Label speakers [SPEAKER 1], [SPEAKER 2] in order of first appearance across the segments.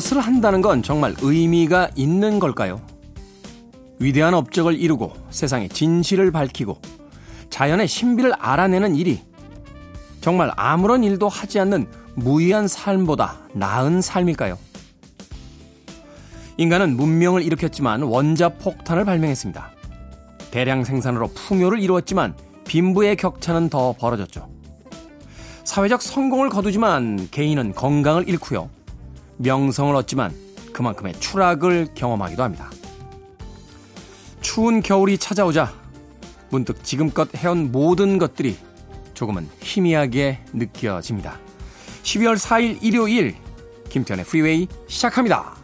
[SPEAKER 1] 무엇을 한다는 건 정말 의미가 있는 걸까요? 위대한 업적을 이루고 세상의 진실을 밝히고 자연의 신비를 알아내는 일이 정말 아무런 일도 하지 않는 무의한 삶보다 나은 삶일까요? 인간은 문명을 일으켰지만 원자 폭탄을 발명했습니다. 대량 생산으로 풍요를 이루었지만 빈부의 격차는 더 벌어졌죠. 사회적 성공을 거두지만 개인은 건강을 잃고요. 명성을 얻지만 그만큼의 추락을 경험하기도 합니다. 추운 겨울이 찾아오자 문득 지금껏 해온 모든 것들이 조금은 희미하게 느껴집니다. 12월 4일 일요일 김태현의 프리웨이 시작합니다.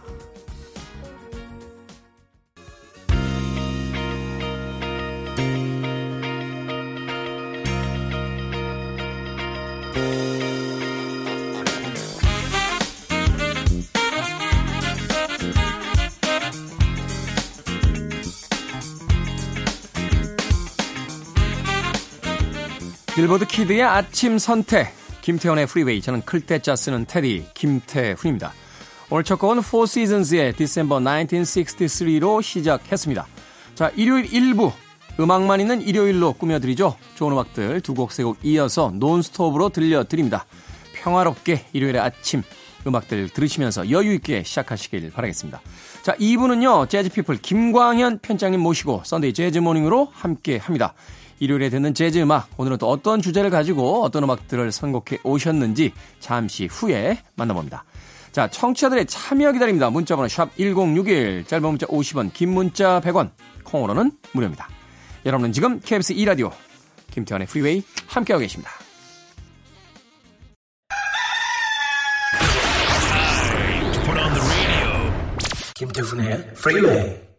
[SPEAKER 1] 빌보드 kid의 아침 선택 김태훈의 프리웨이 저는 클 때 짜 쓰는 테디 김태훈입니다. 오늘 첫 곡은 Four Seasons의 December 1963로 시작했습니다. 자 일요일 1부 음악만 있는 일요일로 꾸며드리죠. 좋은 음악들 두 곡 세곡 이어서 논스톱으로 들려드립니다. 평화롭게 일요일의 아침 음악들 들으시면서 여유 있게 시작하시길 바라겠습니다. 자 2부는요 재즈피플 김광현 편집장님 모시고 Sunday 재즈 morning으로 함께 합니다. 일요일에 듣는 재즈 음악, 오늘은 또 어떤 주제를 가지고 어떤 음악들을 선곡해 오셨는지 잠시 후에 만나봅니다. 자, 청취자들의 참여 기다립니다. 문자번호 샵 1061, 짧은 문자 50원, 긴 문자 100원, 콩으로는 무료입니다. 여러분은 지금 KBS 2라디오, 김태훈의 프리웨이 함께하고 계십니다. 김태훈의 프리웨이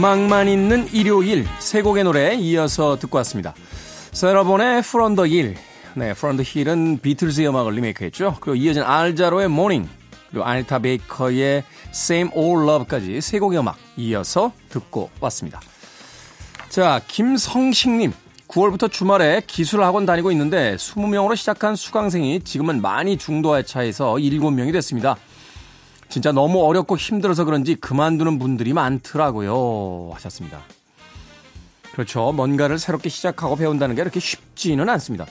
[SPEAKER 1] 음악만 있는 일요일 세 곡의 노래 이어서 듣고 왔습니다. 세라본의 From the Hill. 네, the Hill은 비틀즈의 음악을 리메이크했죠. 그리고 이어진 알자로의 Morning, 그리고 아니타 베이커의 Same Old Love까지 세 곡의 음악 이어서 듣고 왔습니다. 자, 김성식님. 9월부터 주말에 기술 학원 다니고 있는데 20명으로 시작한 수강생이 지금은 많이 중도에 차해서 7명이 됐습니다. 진짜 너무 어렵고 힘들어서 그런지 그만두는 분들이 많더라고요. 하셨습니다. 그렇죠. 뭔가를 새롭게 시작하고 배운다는 게 그렇게 쉽지는 않습니다.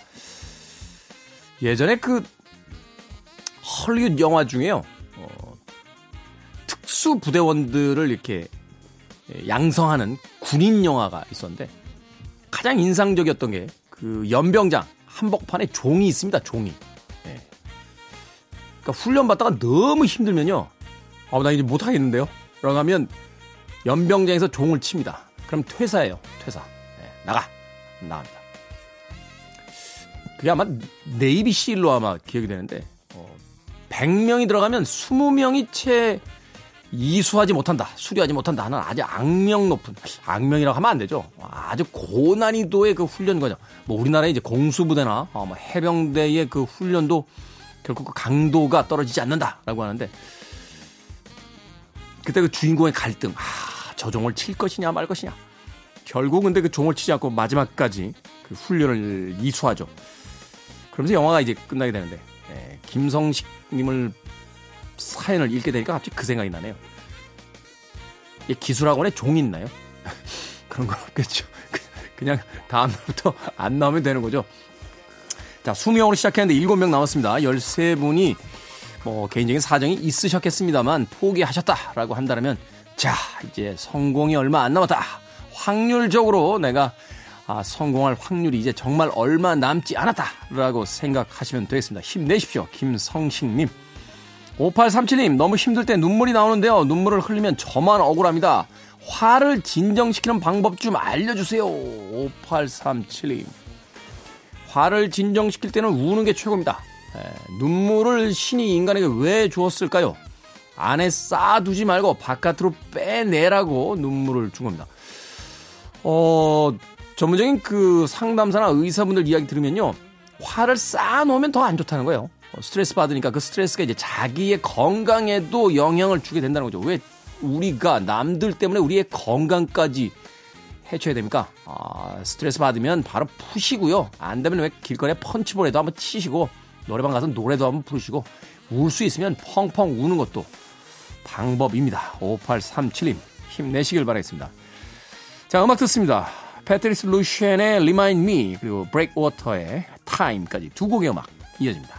[SPEAKER 1] 예전에 그 헐리우드 영화 중에요. 어, 특수 부대원들을 이렇게 양성하는 군인 영화가 있었는데 가장 인상적이었던 게 그 연병장 한복판에 종이 있습니다. 종이. 그러니까 훈련 받다가 너무 힘들면요. 아, 나 이제 못하겠는데요? 라고 하면 연병장에서 종을 칩니다. 그럼 퇴사예요. 퇴사. 네, 나가. 나갑니다. 그게 아마 네이비 실로 아마 기억이 되는데 어, 100명이 들어가면 20명이 채 이수하지 못한다, 수리하지 못한다 하는 아주 악명 높은 악명이라고 하면 안 되죠. 아주 고난이도의 그 훈련 과정. 뭐 우리나라의 이제 공수부대나 어, 뭐 해병대의 그 훈련도 결국 그 강도가 떨어지지 않는다라고 하는데 그때 그 주인공의 갈등 아, 저 종을 칠 것이냐 말 것이냐 결국 근데 그 종을 치지 않고 마지막까지 그 훈련을 이수하죠. 그러면서 영화가 이제 끝나게 되는데 네, 김성식님을 사연을 읽게 되니까 갑자기 그 생각이 나네요. 기술학원에 종 있나요? 그런 건 없겠죠. 그냥 다음부터 안 나오면 되는 거죠. 자, 수명으로 시작했는데 7명 남았습니다. 13분이 뭐 개인적인 사정이 있으셨겠습니다만 포기하셨다라고 한다면 자, 이제 성공이 얼마 안 남았다. 확률적으로 내가 아, 성공할 확률이 이제 정말 얼마 남지 않았다라고 생각하시면 되겠습니다. 힘내십시오. 김성식님. 5837님, 너무 힘들 때 눈물이 나오는데요. 눈물을 흘리면 저만 억울합니다. 화를 진정시키는 방법 좀 알려주세요. 5837님. 화를 진정시킬 때는 우는 게 최고입니다. 에, 눈물을 신이 인간에게 왜 주었을까요? 안에 쌓아두지 말고 바깥으로 빼내라고 눈물을 준 겁니다. 어, 전문적인 그 상담사나 의사분들 이야기 들으면요. 화를 쌓아놓으면 더 안 좋다는 거예요. 어, 스트레스 받으니까 그 스트레스가 이제 자기의 건강에도 영향을 주게 된다는 거죠. 왜 우리가 남들 때문에 우리의 건강까지 해쳐야 됩니까? 아, 스트레스 받으면 바로 푸시고요. 안 되면 왜 길거리에 펀치볼에도 한번 치시고 노래방 가서 노래도 한번 부르시고 울 수 있으면 펑펑 우는 것도 방법입니다. 5837님 힘내시길 바라겠습니다. 자 음악 듣습니다. 패트리스 루시엔의 Remind Me 그리고 브레이크워터의 Time까지 두 곡의 음악 이어집니다.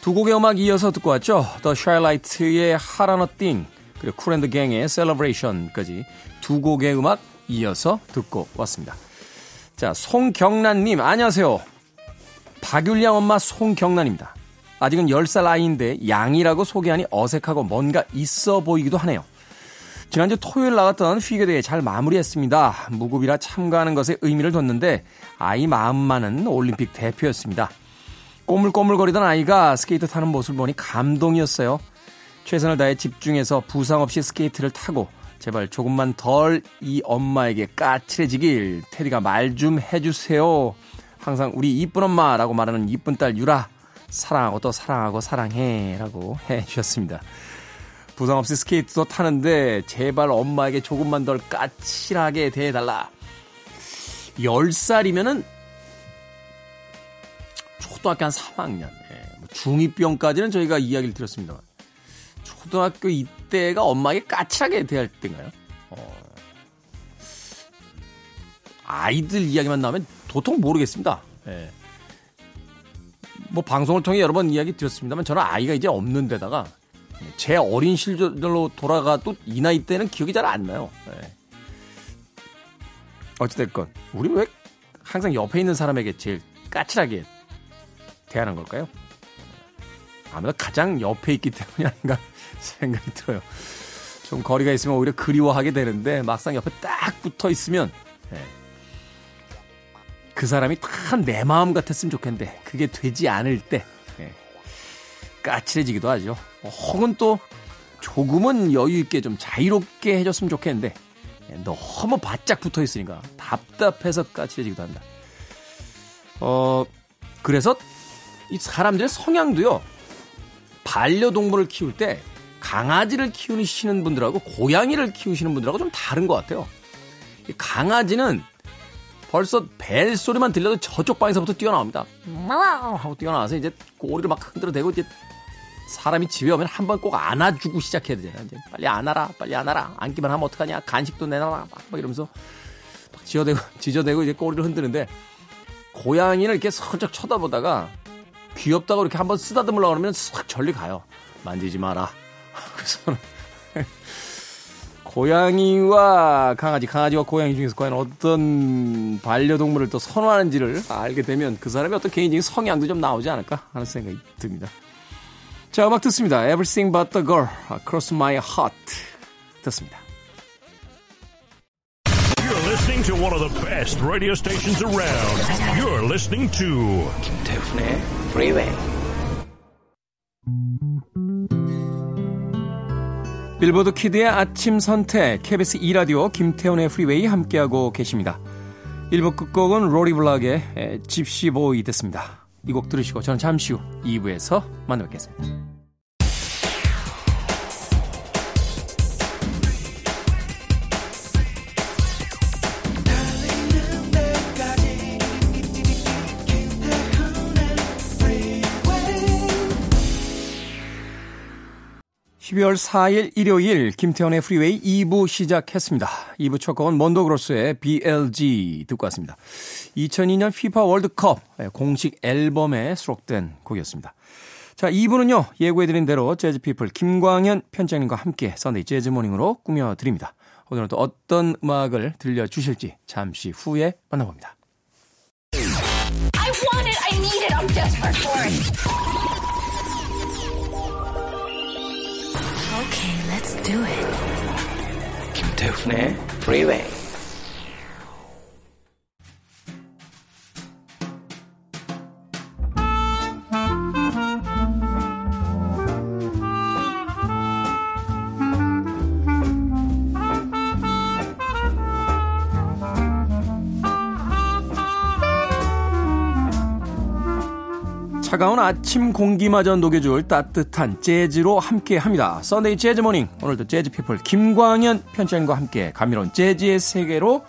[SPEAKER 1] 두 곡의 음악 이어서 듣고 왔죠. Hooked on a Feeling 그리고 Kool and the Gang의 Celebration까지 두 곡의 음악 이어서 듣고 왔습니다. 자, 송경란님 안녕하세요. 박율량 엄마 송경란입니다. 아직은 10살 아이인데 양이라고 소개하니 어색하고 뭔가 있어 보이기도 하네요. 지난주 토요일 나갔던 피겨대회 잘 마무리했습니다. 무급이라 참가하는 것에 의미를 뒀는데 아이 마음만은 올림픽 대표였습니다. 꼬물꼬물거리던 아이가 스케이트 타는 모습을 보니 감동이었어요. 최선을 다해 집중해서 부상 없이 스케이트를 타고 제발 조금만 덜 이 엄마에게 까칠해지길 테디가 말 좀 해주세요. 항상 우리 이쁜 엄마라고 말하는 이쁜 딸 유라 사랑하고 또 사랑하고 사랑해 라고 해주셨습니다. 부상 없이 스케이트도 타는데 제발 엄마에게 조금만 덜 까칠하게 대해달라. 10살이면은 초등학교 한 3학년, 예, 뭐 중2병까지는 저희가 이야기를 들었습니다. 초등학교 이때가 엄마에게 까칠하게 대할 때인가요? 어, 아이들 이야기만 나오면 도통 모르겠습니다. 예. 뭐 방송을 통해 여러 번 이야기 드렸습니다만 저는 아이가 이제 없는 데다가 제 어린 시절로 돌아가도 이 나이 때는 기억이 잘 안 나요. 네. 어찌됐건, 우리 왜 항상 옆에 있는 사람에게 제일 까칠하게 대하는 걸까요? 아무래도 가장 옆에 있기 때문이 아닌가 생각이 들어요. 좀 거리가 있으면 오히려 그리워하게 되는데 막상 옆에 딱 붙어 있으면 네. 그 사람이 다 내 마음 같았으면 좋겠는데 그게 되지 않을 때 네. 까칠해지기도 하죠. 혹은 또 조금은 여유 있게 좀 자유롭게 해줬으면 좋겠는데 예, 너무 바짝 붙어 있으니까 답답해서 까칠해지기도 한다. 어 그래서 이 사람들의 성향도요 반려동물을 키울 때 강아지를 키우시는 분들하고 고양이를 키우시는 분들하고 좀 다른 것 같아요. 강아지는 벌써 벨 소리만 들려도 저쪽 방에서부터 뛰어나옵니다. 하고 뛰어나와서 이제 꼬리를 막 흔들어 대고 이제 사람이 집에 오면 한 번 꼭 안아주고 시작해야 되잖아요. 이제 빨리 안아라, 빨리 안아라. 안기만 하면 어떡하냐. 간식도 내놔라. 막, 막 이러면서 막 지어대고, 지저대고 이제 꼬리를 흔드는데 고양이는 이렇게 슬쩍 쳐다보다가 귀엽다고 이렇게 한번 쓰다듬으려고 그러면 싹 절리 가요. 만지지 마라. 그래서 고양이와 강아지, 강아지와 고양이 중에서 과연 어떤 반려동물을 또 선호하는지를 알게 되면 그 사람의 어떤 개인적인 성향도 좀 나오지 않을까 하는 생각이 듭니다. 자, 음악 듣습니다. Everything But The Girl, Across My Heart 듣습니다.
[SPEAKER 2] You're listening to one of the best radio stations around. You're listening to
[SPEAKER 1] 김태훈의 Freeway. 빌보드 키드의 아침 선택, KBS 2 라디오 김태훈의 Freeway 함께하고 계십니다. 1부 끝곡은 로리 블락의 Gypsy Boy 됐습니다. 이 곡 들으시고 저는 잠시 후 2부에서 만나 뵙겠습니다. (12월 4일) 일요일 김태훈의 Freeway 2부 시작했습니다. 2부 첫 곡은 몬도 그로소의 BLZ 듣고 왔습니다. 2002년 피파 월드컵 공식 앨범에 수록된 곡이었습니다. 자, 2부는요, 예고해드린 대로 재즈피플 김광현 편집장님과 함께 Sunday 재즈 Morning으로 꾸며드립니다. 오늘은 또 어떤 음악을 들려주실지 잠시 후에 만나봅니다. Okay, let's do it. 김태훈의 Freeway. 차가운 아침 공기마저 녹여줄 따뜻한 재즈로 함께 합니다. Sunday 재즈 Morning. 오늘도 재즈 피플 김광현 편집장과 함께 감미로운 재즈의 세계로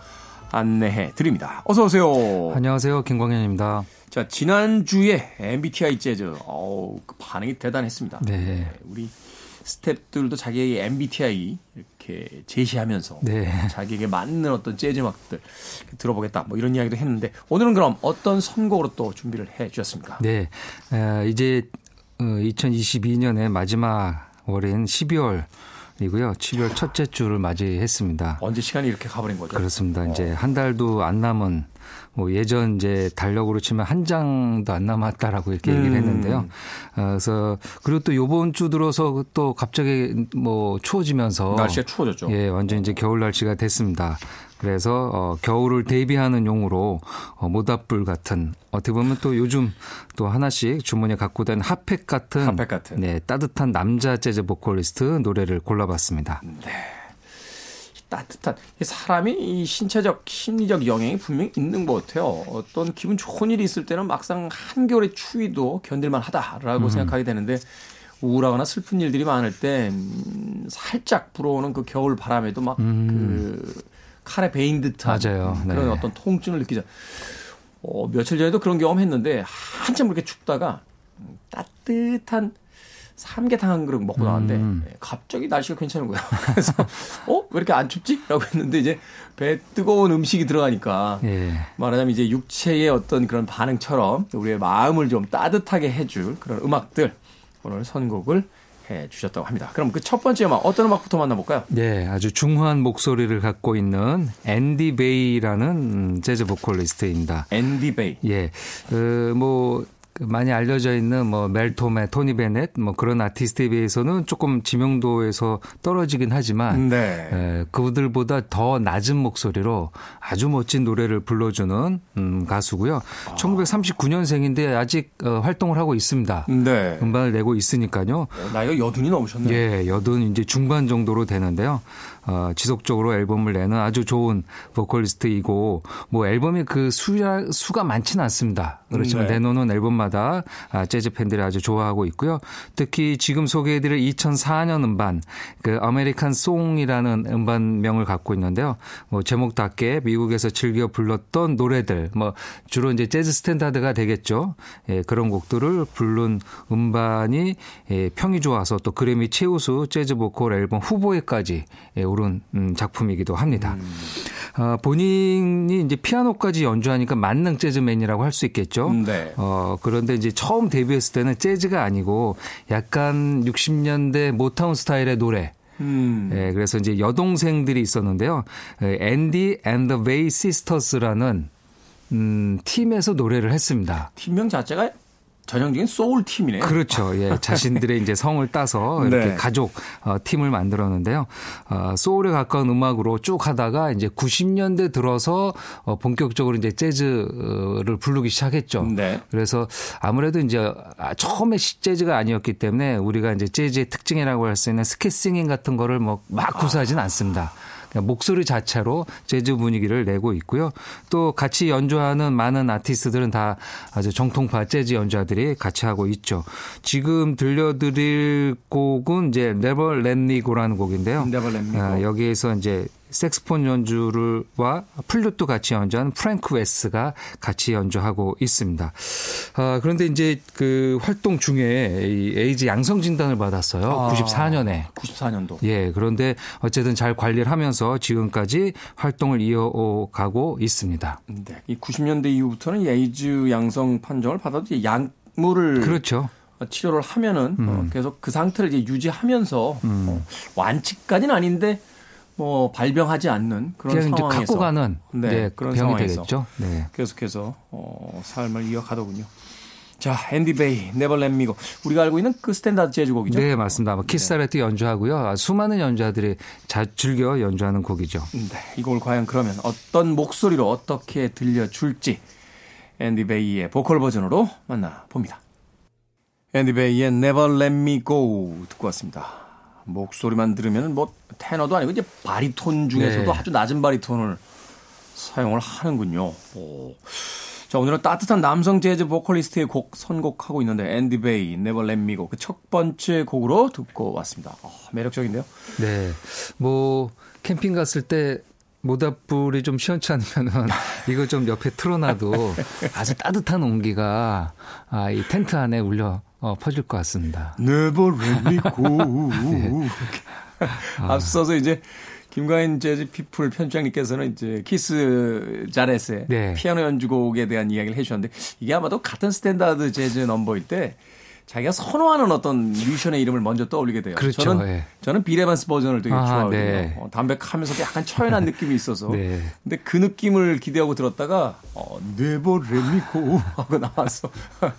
[SPEAKER 1] 안내해 드립니다. 어서 오세요.
[SPEAKER 3] 안녕하세요. 김광현입니다.
[SPEAKER 1] 자, 지난 주에 MBTI 재즈. 어우, 그 반응이 대단했습니다. 네. 우리 스탭들도 자기의 MBTI 이렇게 제시하면서 네. 자기에게 맞는 어떤 재즈 음악들 들어보겠다 뭐 이런 이야기도 했는데 오늘은 그럼 어떤 선곡으로 또 준비를 해 주셨습니까?
[SPEAKER 3] 네. 이제 2022년의 어, 마지막 월인 12월 이고요. 7월 첫째 주를 맞이했습니다.
[SPEAKER 1] 언제 시간이 이렇게 가버린 거죠?
[SPEAKER 3] 그렇습니다. 이제 어. 한 달도 안 남은 뭐 예전 이제 달력으로 치면 한 장도 안 남았다라고 이렇게 얘기를 음. 했는데요. 어, 그래서 그리고 또 요번 주 들어서 또 갑자기 뭐 추워지면서
[SPEAKER 1] 날씨가 추워졌죠.
[SPEAKER 3] 예, 완전 이제 겨울 날씨가 됐습니다. 그래서 어, 겨울을 대비하는 용으로 어, 모닥불 같은 어떻게 보면 또 요즘 또 하나씩 주머니에 갖고 다니는 핫팩 같은,
[SPEAKER 1] 핫팩 같은.
[SPEAKER 3] 네, 따뜻한 남자 재즈 보컬리스트 노래를 골라봤습니다. 네.
[SPEAKER 1] 따뜻한 사람이 이 신체적 심리적 영향이 분명히 있는 것 같아요. 어떤 기분 좋은 일이 있을 때는 막상 한겨울의 추위도 견딜만 하다라고 음. 생각하게 되는데 우울하거나 슬픈 일들이 많을 때 음, 살짝 불어오는 그 겨울 바람에도 막그 음. 그 칼에 베인 듯한 맞아요. 네. 그런 어떤 통증을 느끼죠. 어, 며칠 전에도 그런 경험했는데 한참 그렇게 춥다가 따뜻한 삼계탕 한 그릇 먹고 나왔는데 음. 예, 갑자기 날씨가 괜찮은 거야. 그래서 어? 왜 이렇게 안 춥지? 라고 했는데 이제 배 뜨거운 음식이 들어가니까 예. 말하자면 이제 육체의 어떤 그런 반응처럼 우리의 마음을 좀 따뜻하게 해줄 그런 음악들 오늘 선곡을 해 주셨다고 합니다. 그럼 그 첫 번째 음악 어떤 음악부터 만나볼까요?
[SPEAKER 3] 네, 아주 중후한 목소리를 갖고 있는 앤디 베이라는 재즈 보컬리스트입니다.
[SPEAKER 1] 앤디 베이.
[SPEAKER 3] 예, 그뭐 그 많이 알려져 있는 뭐 멜 토메, 토니 베넷 뭐 그런 아티스트에 비해서는 조금 지명도에서 떨어지긴 하지만 네. 에, 그들보다 더 낮은 목소리로 아주 멋진 노래를 불러주는 음, 가수고요. 아. 1939년생인데 아직 어, 활동을 하고 있습니다. 네. 음반을 내고 있으니까요.
[SPEAKER 1] 어, 나이가 여든이 넘으셨네요.
[SPEAKER 3] 예, 여든 이제 중반 정도로 되는데요. 어, 지속적으로 앨범을 내는 아주 좋은 보컬리스트이고 뭐 앨범이 그 수야, 수가 많지는 않습니다. 그렇지만 네. 내놓는 앨범마다 아, 재즈 팬들이 아주 좋아하고 있고요. 특히 지금 소개해드릴 2004년 음반 그 American Song이라는 음반명을 갖고 있는데요. 뭐 제목답게 미국에서 즐겨 불렀던 노래들 뭐 주로 이제 재즈 스탠다드가 되겠죠. 예, 그런 곡들을 부른 음반이 예, 평이 좋아서 또 그래미 최우수 재즈 보컬 앨범 후보에까지 예, 오른 음, 작품이기도 합니다. 음. 어, 본인이 이제 피아노까지 연주하니까 만능 재즈맨이라고 할 수 있겠죠. 음, 네. 어, 그런데 이제 처음 데뷔했을 때는 재즈가 아니고 약간 60년대 모타운 스타일의 노래 음. 예, 그래서 이제 여동생들이 있었는데요. Andy and the Bey Sisters라는 음, 팀에서 노래를 했습니다.
[SPEAKER 1] 팀명 자체가 전형적인 소울 팀이네요.
[SPEAKER 3] 그렇죠. 예. 자신들의 이제 성을 따서 이렇게 네. 가족 어, 팀을 만들었는데요. 어, 소울에 가까운 음악으로 쭉 하다가 이제 90년대 들어서 어, 본격적으로 이제 재즈를 부르기 시작했죠. 네. 그래서 아무래도 이제 아, 처음에 재즈가 아니었기 때문에 우리가 이제 재즈의 특징이라고 할 수 있는 스케싱잉 같은 거를 뭐 막 구사하진 않습니다. 목소리 자체로 재즈 분위기를 내고 있고요. 또 같이 연주하는 많은 아티스트들은 다 아주 정통파 재즈 연주자들이 같이 하고 있죠. 지금 들려드릴 곡은 이제 Never Let Me Go라는 곡인데요. 아, 여기에서 이제 색스폰 연주를와 플루트 같이 연주한 프랭크 웨스가 같이 연주하고 있습니다. 아, 그런데 이제 그 활동 중에 이 에이즈 양성 진단을 받았어요. 아, 94년에.
[SPEAKER 1] 94년도.
[SPEAKER 3] 예. 그런데 어쨌든 잘 관리를 하면서 지금까지 활동을 이어가고 있습니다.
[SPEAKER 1] 네. 이 90년대 이후부터는 에이즈 양성 판정을 받아도 약물을
[SPEAKER 3] 그렇죠.
[SPEAKER 1] 치료를 하면은 어,
[SPEAKER 3] 음.
[SPEAKER 1] 계속 그 상태를 이제 유지하면서 어, 완치까지는 아닌데 뭐 발병하지 않는 그런 상황에서
[SPEAKER 3] 갖고 가는
[SPEAKER 1] 네,
[SPEAKER 3] 네,
[SPEAKER 1] 그런
[SPEAKER 3] 병이
[SPEAKER 1] 상황에서
[SPEAKER 3] 되겠죠. 네.
[SPEAKER 1] 계속해서 어, 삶을 이어가더군요. 자, 앤디 베이, Never Let Me Go. 우리가 알고 있는 그 스탠다드 재즈곡이죠.
[SPEAKER 3] 네, 맞습니다. 뭐 키스 자렛 연주하고요. 아, 수많은 연주자들이 자, 즐겨 연주하는 곡이죠.
[SPEAKER 1] 네, 이 곡을 과연 그러면 어떤 목소리로 어떻게 들려줄지 앤디 베이의 보컬 버전으로 만나봅니다. 앤디 베이의 Never Let Me Go 듣고 왔습니다. 목소리만 들으면 뭐 테너도 아니고 이제 바리톤 중에서도
[SPEAKER 3] 네.
[SPEAKER 1] 아주 낮은 바리톤을 사용을 하는군요. 오. 자, 오늘은 따뜻한 남성 재즈 보컬리스트의 곡 선곡하고 있는데 앤디 베이, Never Let Me Go 그첫 번째 곡으로 듣고 왔습니다. 어, 매력적인데요.
[SPEAKER 3] 네. 뭐 캠핑 갔을 때 모닥불이 좀 시원치 않으면은 이거 좀 옆에 틀어놔도 아주 따뜻한 온기가 아, 이 텐트 안에 울려 어, 퍼질 것 같습니다.
[SPEAKER 1] Never let me go.
[SPEAKER 3] 네.
[SPEAKER 1] 앞서서 이제 김광현 재즈 피플 편집장님께서는 이제 키스 자렛의
[SPEAKER 3] 네.
[SPEAKER 1] 피아노 연주곡에 대한 이야기를 해주셨는데 이게 아마도 같은 스탠다드 재즈 넘버일 때 자기가 선호하는 어떤 뮤지션의 이름을 먼저 떠올리게 돼요.
[SPEAKER 3] 그렇죠.
[SPEAKER 1] 저는
[SPEAKER 3] 예.
[SPEAKER 1] 저는 빌 에반스 버전을 되게
[SPEAKER 3] 아,
[SPEAKER 1] 좋아하거든요.
[SPEAKER 3] 네.
[SPEAKER 1] 어, 담백하면서도 약간 처연한 느낌이 있어서.
[SPEAKER 3] 네.
[SPEAKER 1] 근데 그 느낌을 기대하고 들었다가 어, Go 하고 나와서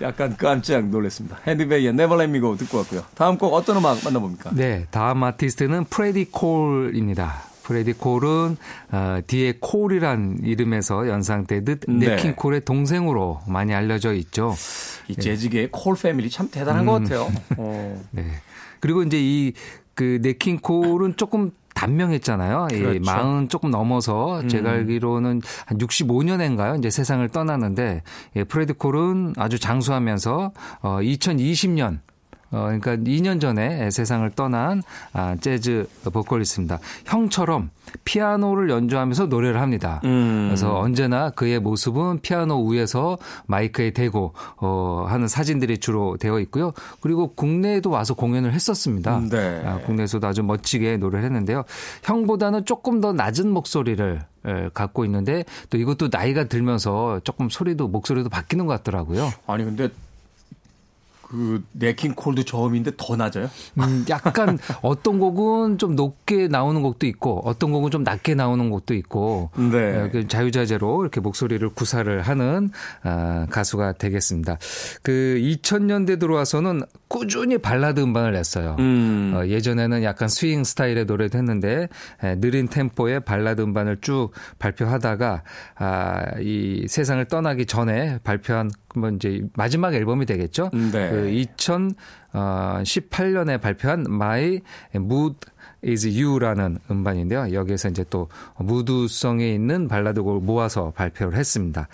[SPEAKER 1] 약간 깜짝 놀랐습니다. 앤디 베이의 Never Let Me Go 듣고 왔고요. 다음 곡 어떤 음악 만나봅니까?
[SPEAKER 3] 네, 다음 아티스트는 프레디 콜입니다. 프레디 콜은 어, 뒤에 콜이란 이름에서 연상되듯
[SPEAKER 1] 네.
[SPEAKER 3] 냇 킹 콜의 동생으로 많이 알려져 있죠.
[SPEAKER 1] 이 재즈계의 콜 family 참 대단한 것 같아요. 어.
[SPEAKER 3] 네. 그리고 이제 이 그 냇 킹 콜은 조금 단명했잖아요. 이
[SPEAKER 1] 그렇죠.
[SPEAKER 3] 마흔 조금 넘어서 제가 알기로는 한 65년인가요? 이제 세상을 떠나는데 예, 프레디 콜은 아주 장수하면서 어 2020년 어, 그러니까 2년 전에 세상을 떠난 아, 재즈 보컬리스트입니다. 형처럼 피아노를 연주하면서 노래를 합니다.
[SPEAKER 1] 음.
[SPEAKER 3] 그래서 언제나 그의 모습은 피아노 위에서 마이크에 대고 어, 하는 사진들이 주로 되어 있고요. 그리고 국내에도 와서 공연을 했었습니다.
[SPEAKER 1] 네.
[SPEAKER 3] 아, 국내에서도 아주 멋지게 노래를 했는데요. 형보다는 조금 더 낮은 목소리를 에, 갖고 있는데 또 이것도 나이가 들면서 조금 소리도 목소리도 바뀌는 것 같더라고요.
[SPEAKER 1] 아니 근데 그 냇 킹 콜도 저음인데 더 낮아요?
[SPEAKER 3] 음, 약간 어떤 곡은 좀 높게 나오는 곡도 있고 어떤 곡은 좀 낮게 나오는 곡도 있고
[SPEAKER 1] 네.
[SPEAKER 3] 어, 그 자유자재로 이렇게 목소리를 구사를 하는 아, 가수가 되겠습니다. 그 2000년대 들어와서는 꾸준히 발라드 음반을 냈어요.
[SPEAKER 1] 음.
[SPEAKER 3] 어, 예전에는 약간 스윙 스타일의 노래도 했는데 에, 느린 템포의 발라드 음반을 쭉 발표하다가 아, 이 세상을 떠나기 전에 발표한 뭐 이제 마지막 앨범이 되겠죠.
[SPEAKER 1] 네.
[SPEAKER 3] 그 2018년에 발표한 My Mood is You라는 음반인데요. 여기에서 이제 또 무드성에 있는 발라드곡을 모아서 발표를 했습니다.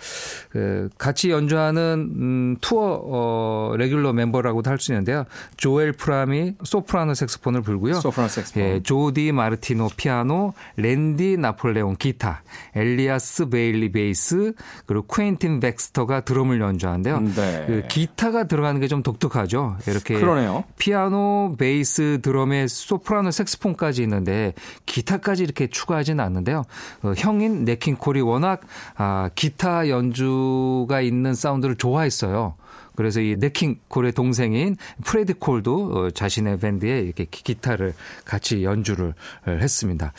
[SPEAKER 3] 그 같이 연주하는 음, 투어 어, 레귤러 멤버라고도 할 수 있는데요. 조엘 프람이 소프라노 색소폰을 불고요.
[SPEAKER 1] 소프라노 색소폰.
[SPEAKER 3] 예, 조디 마르티노 피아노, 랜디 나폴레온 기타, 엘리아스 베일리 베이스, 그리고 퀸틴 백스터가 드럼을 연주하는데요.
[SPEAKER 1] 네.
[SPEAKER 3] 그 기타가 들어가는 게 좀 독특하죠. 이렇게
[SPEAKER 1] 그러네요.
[SPEAKER 3] 피아노, 베이스, 드럼에 소프라노, 색소폰까지 있는데 기타까지 이렇게 추가하지는 않는데요. 어, 형인 냇 킹 콜이 워낙 아, 기타 연주가 있는 사운드를 좋아했어요. 그래서 이 냇 킹 콜의 동생인 프레디 콜도 어, 자신의 밴드에 이렇게 기- 기타를 같이 연주를 어, 했습니다.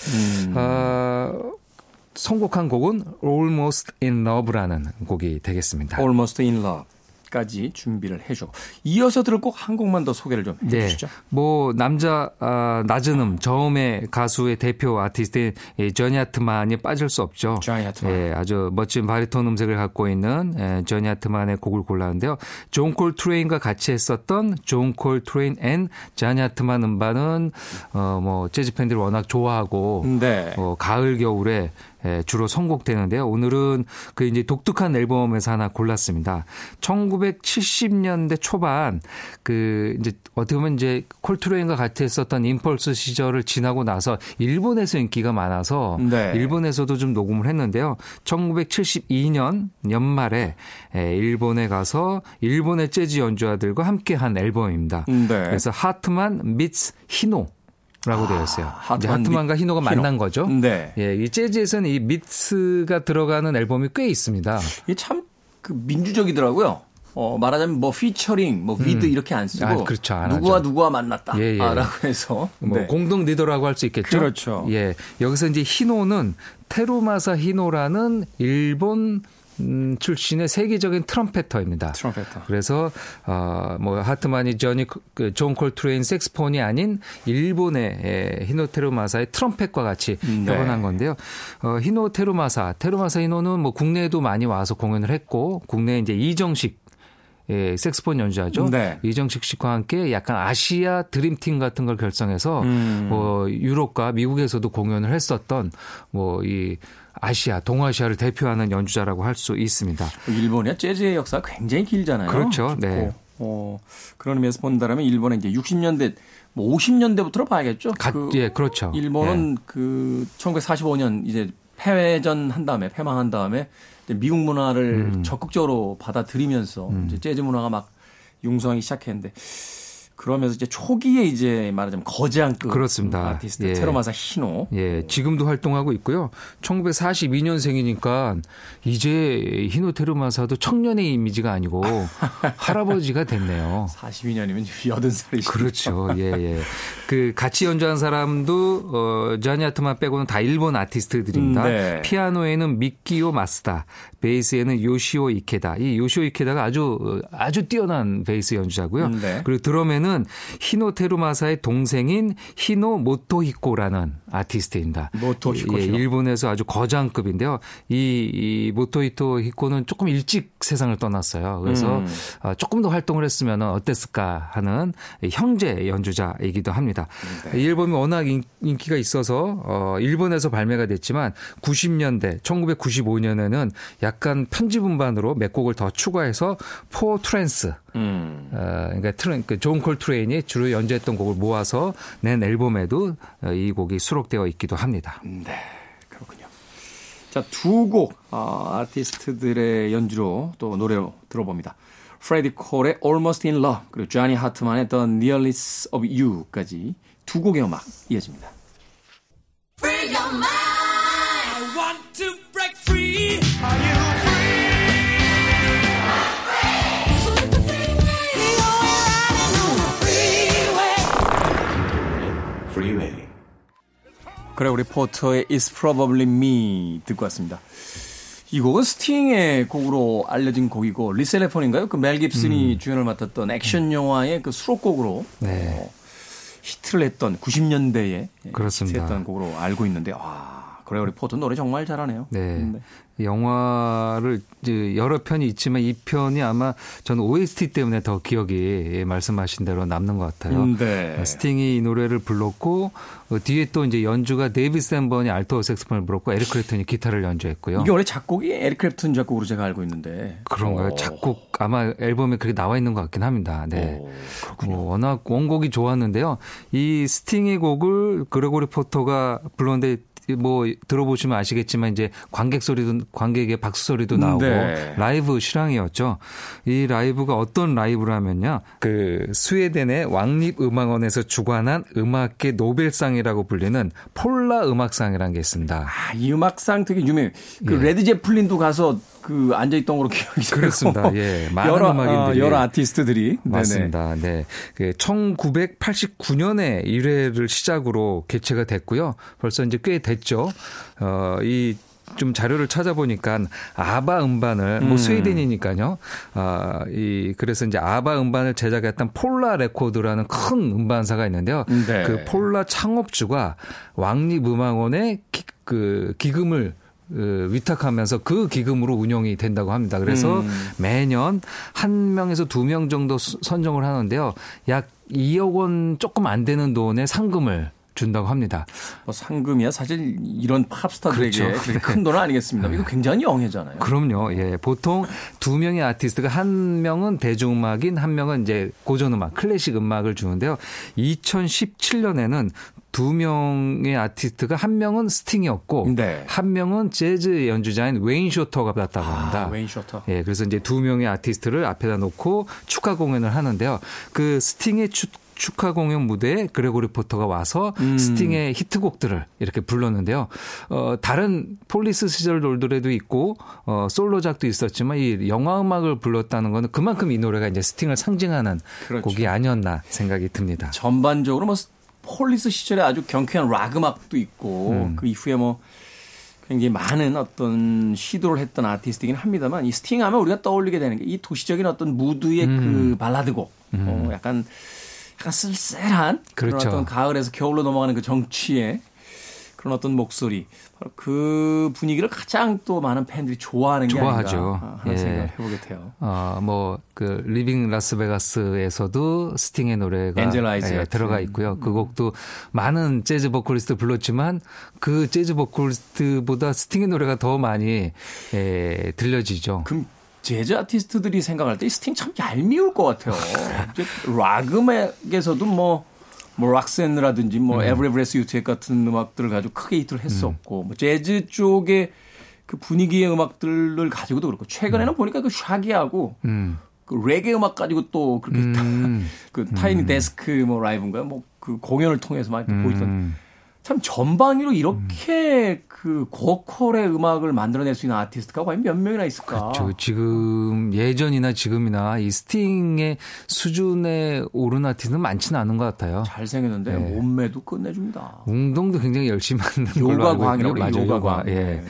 [SPEAKER 3] 어, 선곡한 곡은 Almost in Love라는 곡이 되겠습니다.
[SPEAKER 1] Almost in Love 까지 준비를 해주고 이어서 들을 곡한 곡만 더 소개를 좀 해주시죠.
[SPEAKER 3] 뭐 남자 아, 낮은 음 저음의 가수의 대표 아티스트인 이 조니 하트만이 빠질 수 없죠.
[SPEAKER 1] 조니 하트만.
[SPEAKER 3] 예, 아주 멋진 바리톤 음색을 갖고 있는 예, 조니 하트만의 곡을 골랐는데요. 존 콜트레인과 같이 했었던 존 콜트레인 and 저니 아트만 음반은 어뭐 재즈 팬들이 워낙 좋아하고
[SPEAKER 1] 네.
[SPEAKER 3] 어, 가을 겨울에 예, 주로 선곡되는데요. 오늘은 그 이제 독특한 앨범에서 하나 골랐습니다. 1970년대 초반 그 이제 어떻게 보면 이제 콜트레인과 같이 했었던 임펄스 시절을 지나고 나서 일본에서 인기가 많아서
[SPEAKER 1] 네.
[SPEAKER 3] 일본에서도 좀 녹음을 했는데요. 1972년 연말에 예, 일본에 가서 일본의 재즈 연주자들과 함께 한 앨범입니다.
[SPEAKER 1] 네.
[SPEAKER 3] 그래서 하트만 미츠 히노 라고 되어 있어요.
[SPEAKER 1] 하트만
[SPEAKER 3] 이제 하트만과
[SPEAKER 1] 미-
[SPEAKER 3] 히노가
[SPEAKER 1] 히노.
[SPEAKER 3] 만난 거죠.
[SPEAKER 1] 네.
[SPEAKER 3] 예, 이 재즈에서는 이 meets가 들어가는 앨범이 꽤 있습니다.
[SPEAKER 1] 이게 참 그 민주적이더라고요. 어, 말하자면 뭐 피처링, 뭐 with 음. 이렇게 안 쓰고 아, 그렇죠. and 누구와 하죠. 누구와 만났다라고 예, 예. 해서
[SPEAKER 3] 뭐 네. 공동 리더라고 할 수 있겠죠.
[SPEAKER 1] 그렇죠.
[SPEAKER 3] 예. 여기서 이제 히노는 테루마사 히노라는 일본 음, 출신의 세계적인 trumpeter입니다.
[SPEAKER 1] Trumpeter.
[SPEAKER 3] 그래서 어뭐 하트만이 조니 그, 존 콜트레인 색소폰이 아닌 일본의 에, 히노 테루마사의 트럼펫과 같이 네. 협연한 건데요. 어 히노 테루마사, 테루마사 히노는 뭐 국내에도 많이 와서 공연을 했고 국내 이제 이정식 예, 색소폰 연주자죠. 네. 이정식 씨와 함께 약간 아시아 드림팀 같은 걸 결성해서 음. 뭐 유럽과 미국에서도 공연을 했었던 뭐이 아시아, 동아시아를 대표하는 연주자라고 할 수 있습니다.
[SPEAKER 1] 일본의 재즈의 역사가 굉장히 길잖아요.
[SPEAKER 3] 그렇죠. 네.
[SPEAKER 1] 어, 그런 의미에서 본다면 일본의 이제 60년대 뭐 50년대부터로 봐야겠죠.
[SPEAKER 3] 가, 그 예, 그렇죠.
[SPEAKER 1] 일본은 예. 그 1945년 이제 패전 한 다음에 패망한 다음에 미국 문화를 음. 적극적으로 받아들이면서 음. 이제 재즈 문화가 막 융성하기 시작했는데 그러면서 이제 초기에 이제 말하자면 거장급
[SPEAKER 3] 그렇습니다.
[SPEAKER 1] 아티스트 예. 테로마사 히노.
[SPEAKER 3] 예, 지금도 활동하고 있고요. 1942년생이니까 이제 히노 테르마사도 청년의 이미지가 아니고 할아버지가 됐네요.
[SPEAKER 1] 42년이면 80살이시죠.
[SPEAKER 3] 그렇죠. 예, 예. 그 같이 연주한 사람도 어 자니아트만 빼고는 다 일본 아티스트들입니다. 음, 네. 피아노에는 미키오 마스다, 베이스에는 요시오 이케다. 이 요시오 이케다가 아주 아주 뛰어난 베이스 연주자고요. 음, 네. 그리고 드럼에는 히노 테루마사의 동생인 히노 모토히코라는 아티스트입니다.
[SPEAKER 1] 모토히코.
[SPEAKER 3] 예, 일본에서 아주 거장급인데요. 이, 이 모토히코 히노는 조금 일찍 세상을 떠났어요. 그래서 음. 어, 조금 더 활동을 했으면 어땠을까 하는 형제 연주자이기도 합니다. 네. 이 앨범이 워낙 인기가 있어서 어, 일본에서 발매가 됐지만 90년대 1995년에는 약간 편집 음반으로 몇 곡을 더 추가해서 For Trane 음. 어, 그러니까 Trane, 그존 콜트레인이 주로 연주했던 곡을 모아서 낸 앨범에도 어, 이 곡이 수록되어 있기도 합니다.
[SPEAKER 1] 네, 그렇군요. 자, 두 곡, 어, 아티스트들의 연주로 또 노래로 들어봅니다. 프레디 콜의 Almost in Love, 그리고 쟈니 하트만의 The Nearness of You까지 두 곡의 음악 이어집니다. 그레고리 포터의 It's Probably Me 듣고 왔습니다. 이 곡은 스팅의 곡으로 알려진 곡이고 Lethal Weapon인가요? 그 멜 깁슨이 음. 주연을 맡았던 액션 영화의 그 수록곡으로 네. 어, 히트를 했던 90년대에 그렇습니다. 히트했던 곡으로 알고 있는데 아 그레고리 포터 노래 정말 잘하네요.
[SPEAKER 3] 네. 네. 영화를 이제 여러 편이 있지만 이 편이 아마 저는 OST 때문에 더 기억이 말씀하신 대로 남는 것 같아요. 음, 네. 스팅이 이 노래를 불렀고 어, 뒤에 또 이제 연주가 데이비 샌번이 알토 색소폰을 불렀고 에릭 클랩튼이 기타를 연주했고요.
[SPEAKER 1] 이게 원래 작곡이 에릭 클랩튼 작곡으로 제가 알고 있는데
[SPEAKER 3] 그런가요? 오. 작곡 아마 앨범에 그렇게 나와 있는 것 같긴 합니다. 네. 오, 어, 워낙 원곡이 좋았는데요. 이 스팅의 곡을 그레고리 포터가 불렀는데 뭐 들어보시면 아시겠지만 이제 관객 소리도 관객의 박수 소리도 나오고 네. 라이브 실황이었죠. 이 라이브가 어떤 라이브라면요. 그 스웨덴의 왕립 음악원에서 주관한 음악계 노벨상이라고 불리는 폴라 음악상이라는 게 있습니다.
[SPEAKER 1] 아, 이 음악상 되게 유명해요. 그 예. 레드 제플린도 가서 그 앉아 있던 걸로 기억이.
[SPEAKER 3] 그렇습니다. 예. 많은
[SPEAKER 1] 여러,
[SPEAKER 3] 음악인들이
[SPEAKER 1] 어, 여러 아티스트들이
[SPEAKER 3] 맞습니다. 네네. 네. 그 1989년에 1회를 시작으로 개최가 됐고요. 벌써 이제 꽤 됐죠. 어, 이좀 자료를 찾아보니까 아바 음반을 뭐 음. 스웨덴이니까요. 아, 이 그래서 이제 아바 음반을 제작했던 폴라 레코드라는 큰 음반사가 있는데요. 네. 그 폴라 창업주가 왕립 음악원의 기, 그 기금을 그 위탁하면서 그 기금으로 운영이 된다고 합니다. 그래서 음. 매년 한 명에서 두 명 정도 선정을 하는데요. 약 2억 원 조금 안 되는 돈의 상금을 준다고 합니다.
[SPEAKER 1] 뭐 상금이야 사실 이런 팝스타들에게 그렇죠. 큰돈 아니겠습니까? 이거 굉장히 영예잖아요.
[SPEAKER 3] 그럼요. 예. 보통 두 명의 아티스트가 한 명은 대중음악인 한 명은 이제 고전음악, 클래식 음악을 주는데요. 2017년에는 두 명의 아티스트가 한 명은 스팅이었고 네. 한 명은 재즈 연주자인 웨인 쇼터가 받았다고 아, 합니다.
[SPEAKER 1] 아, 웨인 쇼터.
[SPEAKER 3] 예, 그래서 이제 두 명의 아티스트를 앞에다 놓고 축하 공연을 하는데요. 그 스팅의 축 축하 공연 무대에 그레고리 포터가 와서 음. 스팅의 히트곡들을 이렇게 불렀는데요. 어, 다른 폴리스 시절 노래도 있고 어, 솔로작도 있었지만 이 영화 음악을 불렀다는 거는 그만큼 이 노래가 이제 스팅을 상징하는 그렇죠. 곡이 아니었나 생각이 듭니다.
[SPEAKER 1] 전반적으로 뭐 폴리스 시절에 아주 경쾌한 락 음악도 있고 음. 그 이후에 뭐 굉장히 많은 어떤 시도를 했던 아티스트이긴 합니다만 이 스팅 하면 우리가 떠올리게 되는 게 이 도시적인 어떤 무드의 음. 그 발라드곡 음. 어, 약간 약간 쓸쓸한 그렇죠. 그런 어떤 가을에서 겨울로 넘어가는 그 정취의 그런 어떤 목소리 그 분위기를 가장 또 많은 팬들이 좋아하는 게 좋아하죠. 아닌가 하는 예. 생각을 해보게 돼요.
[SPEAKER 3] 어, 뭐그 Leaving Las Vegas에서도 스팅의 노래가 예, 들어가 있고요. 그 곡도 많은 재즈 보컬리스트 불렀지만 그 재즈 보컬리스트보다 스팅의 노래가 더 많이 예, 들려지죠.
[SPEAKER 1] 그럼 재즈 아티스트들이 생각할 때 스팅 참 얄미울 것 같아요. 락 음악에서도 뭐, 뭐 Roxanne라든지 뭐 음. Every Breath You Take 같은 음악들을 가지고 크게 히트를 했었고 음. 뭐 재즈 쪽의 그 분위기의 음악들을 가지고도 그렇고 최근에는 음. 보니까 그 샤기하고 음. 그 레게 음악 가지고 또 그렇게 음. 그 타이니 데스크 뭐 라이브인가요? 뭐 그 공연을 통해서 막 이렇게 보이던 참 전방위로 이렇게 음. 그 고퀄의 음악을 만들어낼 수 있는 아티스트가 과연 몇 명이나 있을까?
[SPEAKER 3] 그렇죠. 지금 예전이나 지금이나 이 스팅의 수준에 오른 아티스트는 많지는 않은 것 같아요.
[SPEAKER 1] 잘생겼는데 네. 몸매도 끝내줍니다.
[SPEAKER 3] 운동도 굉장히 열심히 하는
[SPEAKER 1] 요가 광이라고 맞아요. 요가 광.
[SPEAKER 3] 예. 네.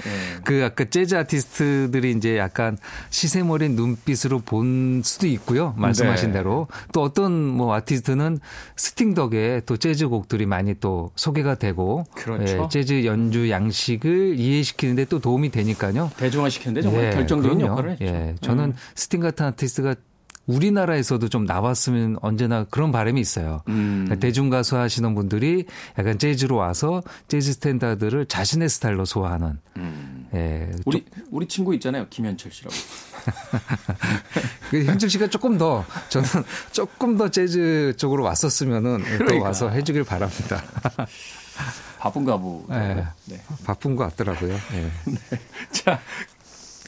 [SPEAKER 3] 그 아까 재즈 아티스트들이 이제 약간 시샘 어린 눈빛으로 본 수도 있고요. 말씀하신 네. 대로 또 어떤 뭐 아티스트는 스팅 덕에 또 재즈 곡들이 많이 또 소개가 되고 그렇죠. 예, 재즈 연주 양식을 이해시키는데 또 도움이 되니까요.
[SPEAKER 1] 대중화시키는데 정말 예, 결정적인 그럼요. 역할을 했죠. 예,
[SPEAKER 3] 저는 음. 스팅 같은 아티스트가 우리나라에서도 좀 나왔으면 언제나 그런 바람이 있어요. 음. 그러니까 대중 가수 하시는 분들이 약간 재즈로 와서 재즈 스탠다드를 자신의 스타일로 소화하는. 음.
[SPEAKER 1] 예, 우리 우리 친구 있잖아요, 김현철 씨라고.
[SPEAKER 3] 그 현철 씨가 조금 더 저는 조금 더 재즈 쪽으로 왔었으면은 그러니까. 또 와서 해주길 바랍니다.
[SPEAKER 1] 바쁜가 보. 네.
[SPEAKER 3] 네. 바쁜 것 같더라고요. 네. 네.
[SPEAKER 1] 자,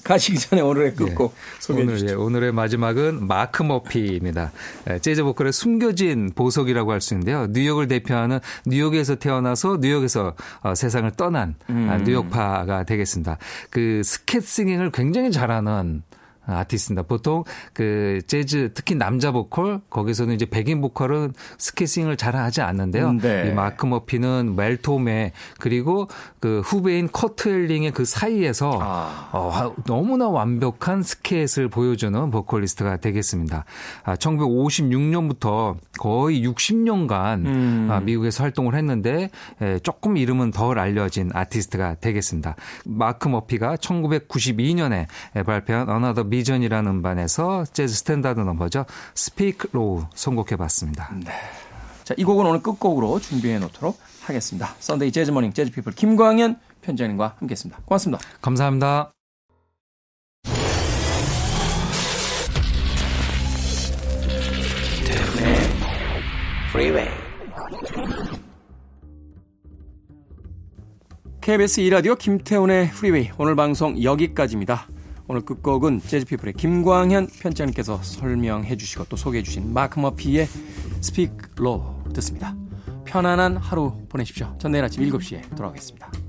[SPEAKER 1] 가시기 전에 오늘의 끝곡 예. 소개해
[SPEAKER 3] 오늘,
[SPEAKER 1] 주시죠.
[SPEAKER 3] 예, 오늘의 마지막은 마크 머피입니다. 예, 재즈 보컬의 숨겨진 보석이라고 할 수 있는데요. 뉴욕을 대표하는 뉴욕에서 태어나서 뉴욕에서 어, 세상을 떠난 음. 뉴욕파가 되겠습니다. 그 스캣 singing을 굉장히 잘하는 아티스트입니다. 보통 그 재즈 특히 남자 보컬 거기서는 이제 백인 보컬은 스캣 singing을 잘 하지 않는데요. 음, 네. 이 마크 머피는 멜 토메 그리고 그 후배인 커트 엘링의 그 사이에서 아. 어, 너무나 완벽한 스캣을 보여주는 보컬리스트가 되겠습니다. 아, 1956년부터 거의 60년간 음. 아, 미국에서 활동을 했는데 에, 조금 이름은 덜 알려진 아티스트가 되겠습니다. 마크 머피가 1992년에 발표한 Another Vision이라는 음반에서 재즈 스탠다드 넘버죠. Speak Low 선곡해 봤습니다. 네.
[SPEAKER 1] 자, 이 곡은 오늘 끝곡으로 준비해 놓도록 하겠습니다. Sunday Jazz Morning 재즈 피플 김광현 편집장님과 함께 했습니다. 고맙습니다.
[SPEAKER 3] 감사합니다.
[SPEAKER 1] KBS 2라디오 김태훈의 프리웨이 오늘 방송 여기까지입니다. 오늘 끝곡은 재즈피플의 김광현 편집장님께서 설명해 주시고 또 소개해 주신 마크 머피의 Speak Low 듣습니다. 편안한 하루 보내십시오. 전 내일 아침 7시에 돌아오겠습니다.